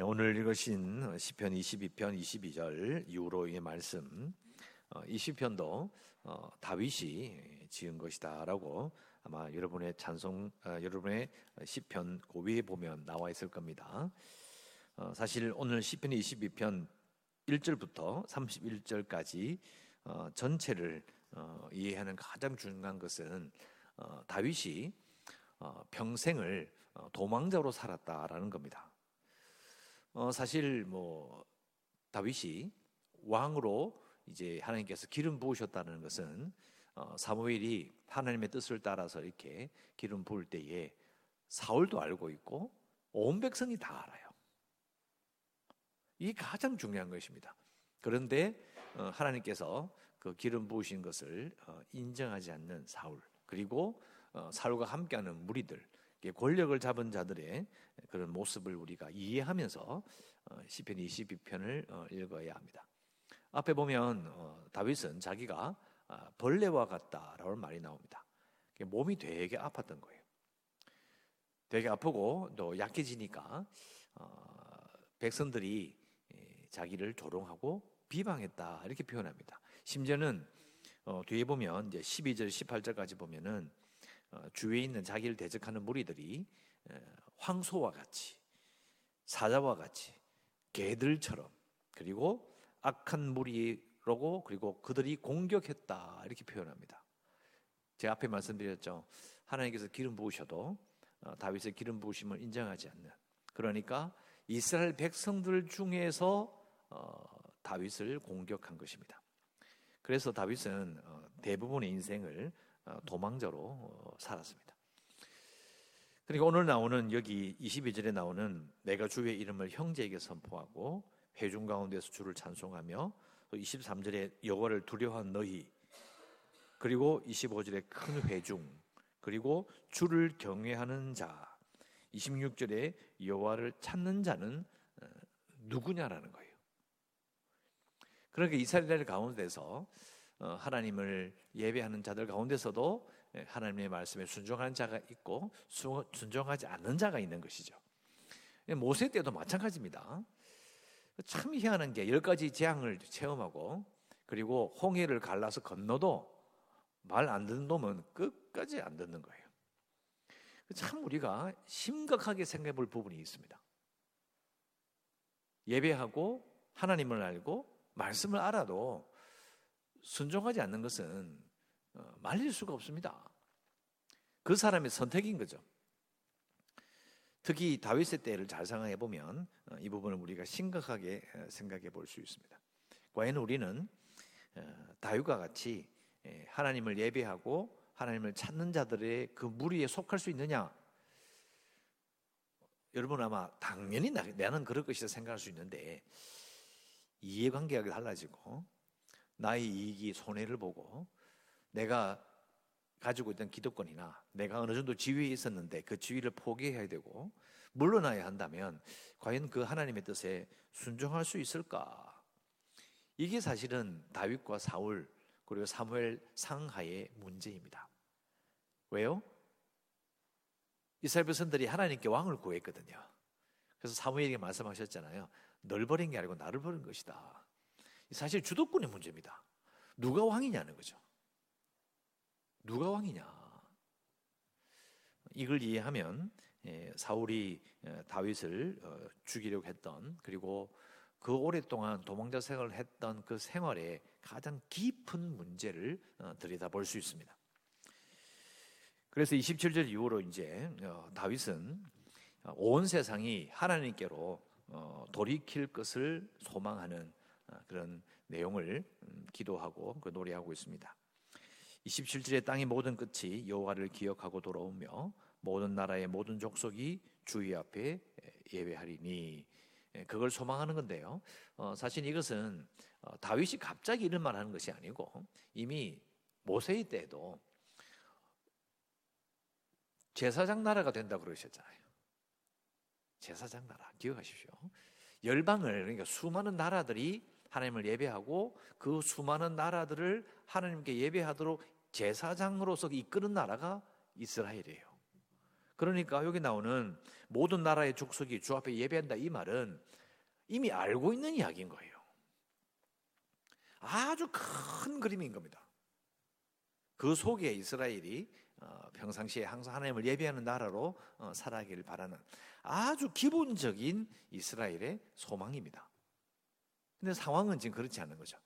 네, 오늘 읽으신 시편 22편 22절 이후로의 말씀 어, 이 시편도 어, 다윗이 지은 것이다라고 아마 여러분의 찬송 어, 여러분의 시편 고비에 보면 나와 있을 겁니다. 사실 오늘 시편 22편 1절부터 31절까지 전체를 이해하는 가장 중요한 것은 다윗이 평생을 도망자로 살았다라는 겁니다. 어, 사실 뭐 다윗이 왕으로 이제 하나님께서 기름 부으셨다는 것은 어, 사무엘이 하나님의 뜻을 따라서 이렇게 기름 부을 때에 사울도 알고 있고 온 백성이 다 알아요. 이게 가장 중요한 것입니다. 그런데 어, 하나님께서 그 기름 부으신 것을 어, 인정하지 않는 사울 그리고 어, 사울과 함께하는 무리들 권력을 잡은 자들의 그런 모습을 우리가 이해하면서 어, 시편 22편을 어, 읽어야 합니다. 앞에 보면 어, 다윗은 자기가 아, 벌레와 같다라는 말이 나옵니다. 몸이 되게 아팠던 거예요. 되게 아프고 또 약해지니까 백성들이 자기를 조롱하고 비방했다 이렇게 표현합니다. 심지어는 뒤에 보면 이제 12절 18절까지 보면은 주위에 있는 자기를 대적하는 무리들이 황소와 같이 사자와 같이 개들처럼 그리고 악한 무리로고 그리고 그들이 공격했다 이렇게 표현합니다. 제가 앞에 말씀드렸죠. 하나님께서 기름 부으셔도 어, 다윗의 기름 부으심을 인정하지 않는 그러니까 이스라엘 백성들 중에서 어, 다윗을 공격한 것입니다. 그래서 다윗은 어, 대부분의 인생을 도망자로 살았습니다. 그리고 오늘 나오는 여기 22절에 나오는 내가 주의 이름을 형제에게 선포하고 회중 가운데서 주를 찬송하며 또 23절에 여호와를 두려워한 너희 그리고 25절에 큰 회중 그리고 주를 경외하는 자 26절에 여호와를 찾는 자는 어, 누구냐라는 거예요. 그러니까 이스라엘 가운데서 어, 하나님을 예배하는 자들 가운데서도 예, 하나님의 말씀에 순종하는 자가 있고 순종하지 않는 자가 있는 것이죠. 예, 모세 때도 마찬가지입니다. 참 희한한 게 열 가지 재앙을 체험하고 그리고 홍해를 갈라서 건너도 말 안 듣는 놈은 끝까지 안 듣는 거예요. 참 우리가 심각하게 생각해 볼 부분이 있습니다. 예배하고 하나님을 알고 말씀을 알아도 순종하지 않는 것은 어, 말릴 수가 없습니다. 그 사람의 선택인 거죠. 특히 다윗의 때를 잘 생각해 보면 어, 이 부분을 우리가 심각하게 어, 생각해 볼 수 있습니다. 과연 우리는 다윗과 같이 예, 하나님을 예배하고 하나님을 찾는 자들의 그 무리에 속할 수 있느냐? 여러분 아마 당연히 나는 그럴 것이다 생각할 수 있는데 이해관계가 달라지고 나의 이익이 손해를 보고 내가 가지고 있던 기득권이나 내가 어느 정도 지위에 있었는데 그 지위를 포기해야 되고 물러나야 한다면 과연 그 하나님의 뜻에 순종할 수 있을까? 이게 사실은 다윗과 사울 그리고 사무엘 상하의 문제입니다. 왜요? 이스라엘 백성들이 하나님께 왕을 구했거든요. 그래서 사무엘에게 말씀하셨잖아요. 널 버린 게 아니고 나를 버린 것이다. 사실 주도권의 문제입니다. 누가 왕이냐는 거죠. 누가 왕이냐? 이걸 이해하면 예, 사울이 어, 다윗을 어, 죽이려고 했던 그리고 그 오랫동안 도망자 생활을 했던 그 생활에 가장 깊은 문제를 어, 들여다볼 수 있습니다. 그래서 27절 이후로 이제 다윗은 온 세상이 하나님께로 돌이킬 것을 소망하는 그런 내용을 음, 기도하고 그 노래하고 있습니다. 27절의 땅의 모든 끝이 여호와를 기억하고 돌아오며 모든 나라의 모든 족속이 주의 앞에 예배하리니 예, 그걸 소망하는 건데요. 어, 사실 이것은 어, 다윗이 갑자기 이런 말 하는 것이 아니고 이미 모세의 때도 제사장 나라가 된다고 그러셨잖아요. 제사장 나라 기억하십시오. 열방을 그러니까 수많은 나라들이 하나님을 예배하고 그 수많은 나라들을 하나님께 예배하도록 제사장으로서 이끄는 나라가 이스라엘이에요. 그러니까 여기 나오는 모든 나라의 족속이 주 앞에 예배한다 이 말은 이미 알고 있는 이야기인 거예요. 아주 큰 그림인 겁니다. 그 속에 이스라엘이 어, 평상시에 항상 하나님을 예배하는 나라로 어, 살아가기를 바라는 아주 기본적인 이스라엘의 소망입니다. 근데 상황은 지금 그렇지 않은 거죠.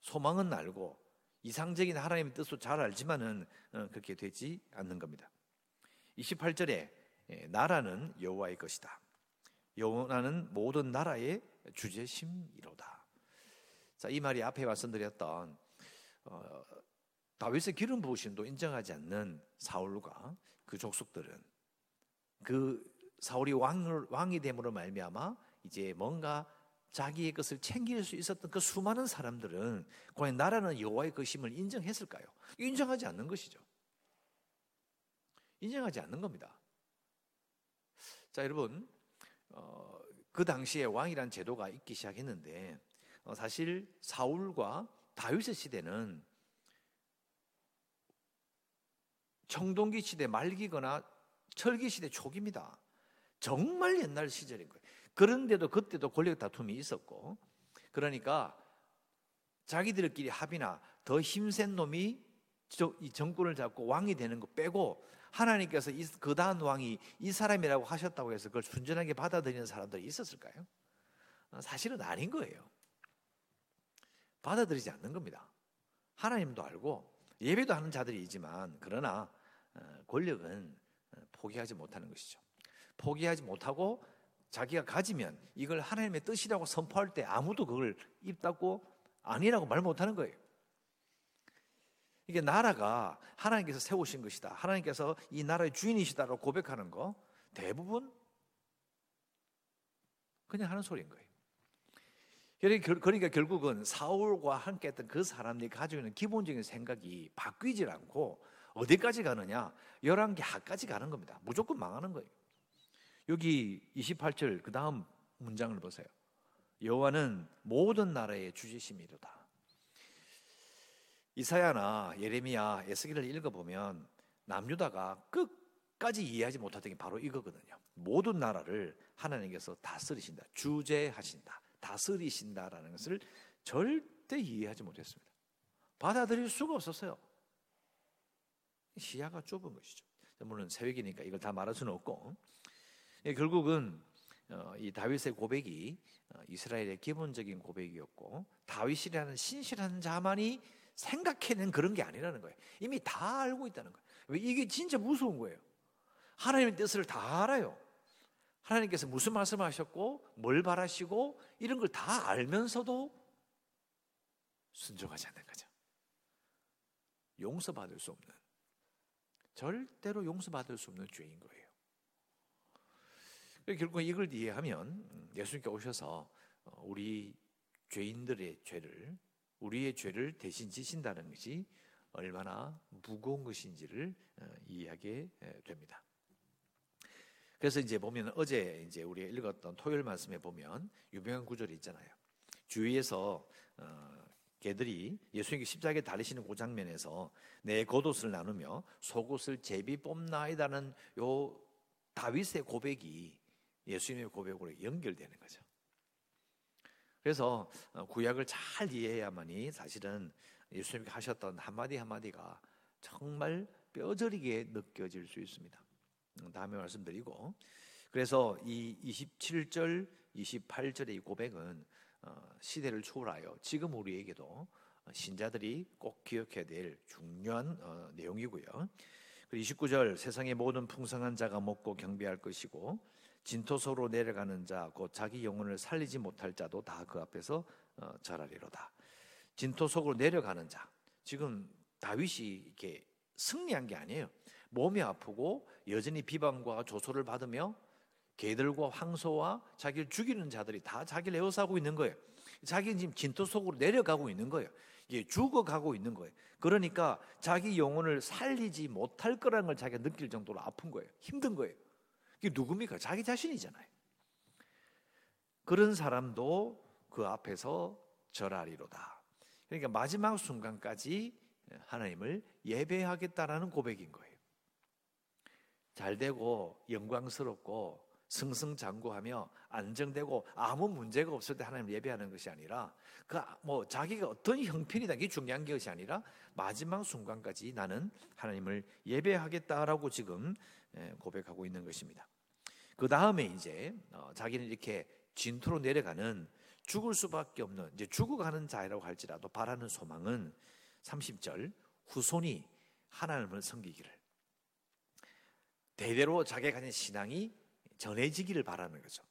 소망은 알고 이상적인 하나님의 뜻도 잘 알지만은 어, 그렇게 되지 않는 겁니다. 28절에 예, 나라는 여호와의 것이다. 여호와는 모든 나라의 주제심이로다. 자, 이 말이 앞에 말씀드렸던 어, 다윗의 기름 부으심도 인정하지 않는 사울과 그 족속들은 그 사울이 왕을 왕이 됨으로 말미암아 이제 뭔가 자기의 것을 챙길 수 있었던 그 수많은 사람들은 과연 나라는 여호와의 것임을 인정했을까요? 인정하지 않는 것이죠. 인정하지 않는 겁니다. 자, 여러분, 어, 그 당시에 왕이란 제도가 있기 시작했는데 어, 사실 사울과 다윗의 시대는 청동기 시대 말기거나 철기 시대 초기입니다. 정말 옛날 시절인 거예요. 그런데도 그때도 권력 다툼이 있었고, 그러니까 자기들끼리 합의나 더 힘센 놈이 이 정권을 잡고 왕이 되는 거 빼고 하나님께서 그 다음 왕이 이 사람이라고 하셨다고 해서 그걸 순전하게 받아들이는 사람들이 있었을까요? 어, 사실은 아닌 거예요. 받아들이지 않는 겁니다. 하나님도 알고 예배도 하는 자들이지만 그러나 어, 권력은 어, 포기하지 못하는 것이죠. 포기하지 못하고 자기가 가지면 이걸 하나님의 뜻이라고 선포할 때 아무도 그걸 입 닫고 아니라고 말 못하는 거예요. 이게 나라가 하나님께서 세우신 것이다. 하나님께서 이 나라의 주인이시다라고 고백하는 거 대부분 그냥 하는 소리인 거예요. 그러니까 결국은 사울과 함께 했던 그 사람들이 가지고 있는 기본적인 생각이 바뀌질 않고 어디까지 가느냐? 11개 하까지 가는 겁니다. 무조건 망하는 거예요. 여기 28절 그 다음 문장을 보세요. 여호와는 모든 나라의 주지심이로다. 이사야나 예레미야, 에스겔을 읽어보면 남유다가 끝까지 이해하지 못했던 게 바로 이거거든요. 모든 나라를 하나님께서 다스리신다. 주재하신다. 다스리신다라는 것을 절대 이해하지 못했습니다. 받아들일 수가 없었어요. 시야가 좁은 것이죠. 물론 새벽이니까 이걸 다 말할 수는 없고 예, 결국은 어, 이 다윗의 고백이 어, 이스라엘의 기본적인 고백이었고 다윗이라는 신실한 자만이 생각해낸 그런 게 아니라는 거예요. 이미 다 알고 있다는 거예요. 이게 진짜 무서운 거예요. 하나님의 뜻을 다 알아요. 하나님께서 무슨 말씀하셨고 뭘 바라시고 이런 걸 다 알면서도 순종하지 않는 거죠. 용서받을 수 없는 절대로 용서받을 수 없는 죄인 거예요. 결국 이걸 이해하면 예수님께 오셔서 어, 우리 죄인들의 죄를 우리의 죄를 대신 지신다는 것이 얼마나 무거운 것인지를 어, 이해하게 됩니다. 그래서 이제 보면 어제 이제 우리 읽었던 토요일 말씀에 보면 유명한 구절이 있잖아요. 주위에서 어, 개들이 예수님께 십자가에 달리시는 그 장면에서 내 겉옷을 나누며 속옷을 제비 뽑나이다는 요 다윗의 고백이 예수님의 고백으로 연결되는 거죠. 그래서 어, 구약을 잘 이해해야만이 사실은 예수님께 하셨던 한마디 한마디가 정말 뼈저리게 느껴질 수 있습니다. 음, 다음에 말씀드리고 그래서 이 27절, 28절의 이 고백은 어, 시대를 초월하여 지금 우리에게도 신자들이 꼭 기억해야 될 중요한 어, 내용이고요. 29절 세상의 모든 풍성한 자가 먹고 경배할 것이고 진토소로 내려가는 자, 곧 자기 영혼을 살리지 못할 자도 다 그 앞에서 어, 절하리로다. 진토 속으로 내려가는 자. 지금 다윗이 이렇게 승리한 게 아니에요. 몸이 아프고 여전히 비방과 조소를 받으며 개들과 황소와 자기를 죽이는 자들이 다 자기를 에워싸고 있는 거예요. 자기는 지금 진토 속으로 내려가고 있는 거예요. 이게 죽어가고 있는 거예요. 그러니까 자기 영혼을 살리지 못할 거라는 걸 자기가 느낄 정도로 아픈 거예요. 힘든 거예요. 이게 누굽니까? 자기 자신이잖아요. 그런 사람도 그 앞에서 절하리로다. 그러니까 마지막 순간까지 하나님을 예배하겠다라는 고백인 거예요. 잘 되고 영광스럽고 승승장구하며 안정되고 아무 문제가 없을 때 하나님 예배하는 것이 아니라 그 뭐 자기가 어떤 형편이다 이게 중요한 것이 아니라 마지막 순간까지 나는 하나님을 예배하겠다라고 지금 예, 고백하고 있는 것입니다. 그 다음에 이제 어, 자기는 이렇게 진토로 내려가는 죽을 수밖에 없는 이제 죽어가는 자라고 할지라도 바라는 소망은 30절 후손이 하나님을 섬기기를 대대로 자기가 가진 신앙이 전해지기를 바라는 거죠.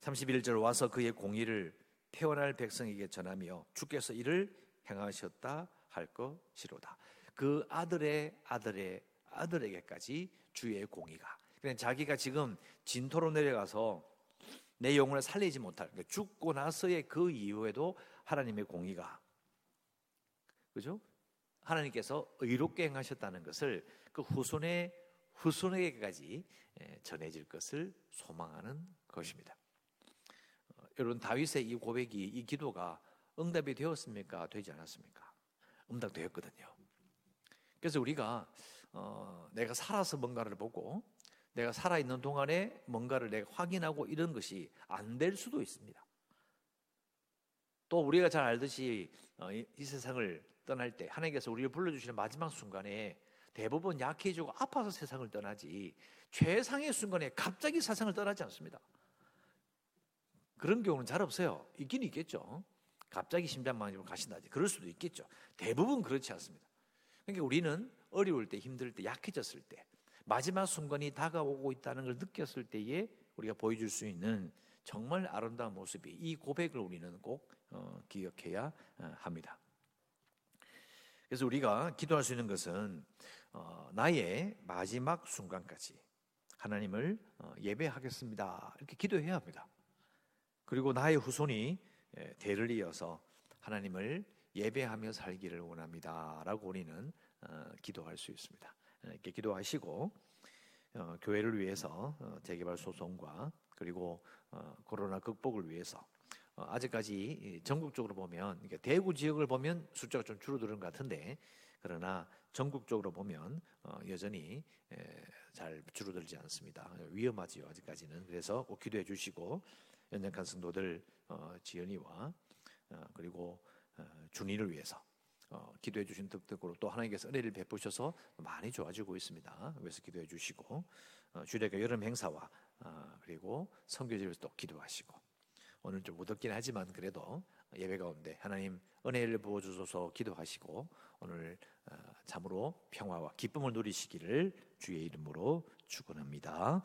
31절 와서 그의 공의를 태어날 백성에게 전하며 주께서 이를 행하셨다 할 것이로다. 그 아들의 아들의 아들에게까지 주의 공의가. 그냥 자기가 지금 진토로 내려가서 내 영혼을 살리지 못할 그러니까 죽고 나서의 그 이후에도 하나님의 공의가 그죠? 하나님께서 의롭게 행하셨다는 것을 그 후손의 후손에게까지 예, 전해질 것을 소망하는 것입니다. 어, 여러분 다윗의 이 고백이 이 기도가 응답이 되었습니까? 되지 않았습니까? 응답되었거든요. 그래서 우리가 어, 내가 살아서 뭔가를 보고 내가 살아 있는 동안에 뭔가를 내가 확인하고 이런 것이 안 될 수도 있습니다. 또 우리가 잘 알듯이 어, 이, 이 세상을 떠날 때 하나님께서 우리를 불러주시는 마지막 순간에 대부분 약해지고 아파서 세상을 떠나지 최상의 순간에 갑자기 세상을 떠나지 않습니다. 그런 경우는 잘 없어요. 있긴 있겠죠. 갑자기 심장마비로 가신다지. 그럴 수도 있겠죠. 대부분 그렇지 않습니다. 그러니까 우리는 어려울 때, 힘들 때, 약해졌을 때, 마지막 순간이 다가오고 있다는 걸 느꼈을 때에 우리가 보여줄 수 있는 정말 아름다운 모습이 이 고백을 우리는 꼭 어, 기억해야 어, 합니다. 그래서 우리가 기도할 수 있는 것은 어, 나의 마지막 순간까지 하나님을 어, 예배하겠습니다. 이렇게 기도해야 합니다. 그리고 나의 후손이 예, 대를 이어서 하나님을 예배하며 살기를 원합니다 라고 우리는 어, 기도할 수 있습니다. 예, 이렇게 기도하시고 어, 교회를 위해서 어, 재개발 소송과 그리고 어, 코로나 극복을 위해서 어, 아직까지 전국적으로 보면 대구 지역을 보면 숫자가 좀 줄어드는 것 같은데 그러나 전국적으로 보면 어, 여전히 잘 줄어들지 않습니다. 위험하지요 아직까지는. 그래서 꼭 기도해 주시고 연약한 성도들 어, 지연이와 그리고 준이를 위해서 기도해 주신 덕덕으로 또 하나님께서 은혜를 베푸셔서 많이 좋아지고 있습니다. 그래서 기도해 주시고 주례가 여름 행사와 그리고 선교지를 또 기도하시고 오늘 좀 무덥긴 하지만 그래도 예배 가운데 하나님 은혜를 부어 주소서 기도하시고 오늘 어, 참으로 평화와 기쁨을 누리시기를 주의 이름으로 축원합니다.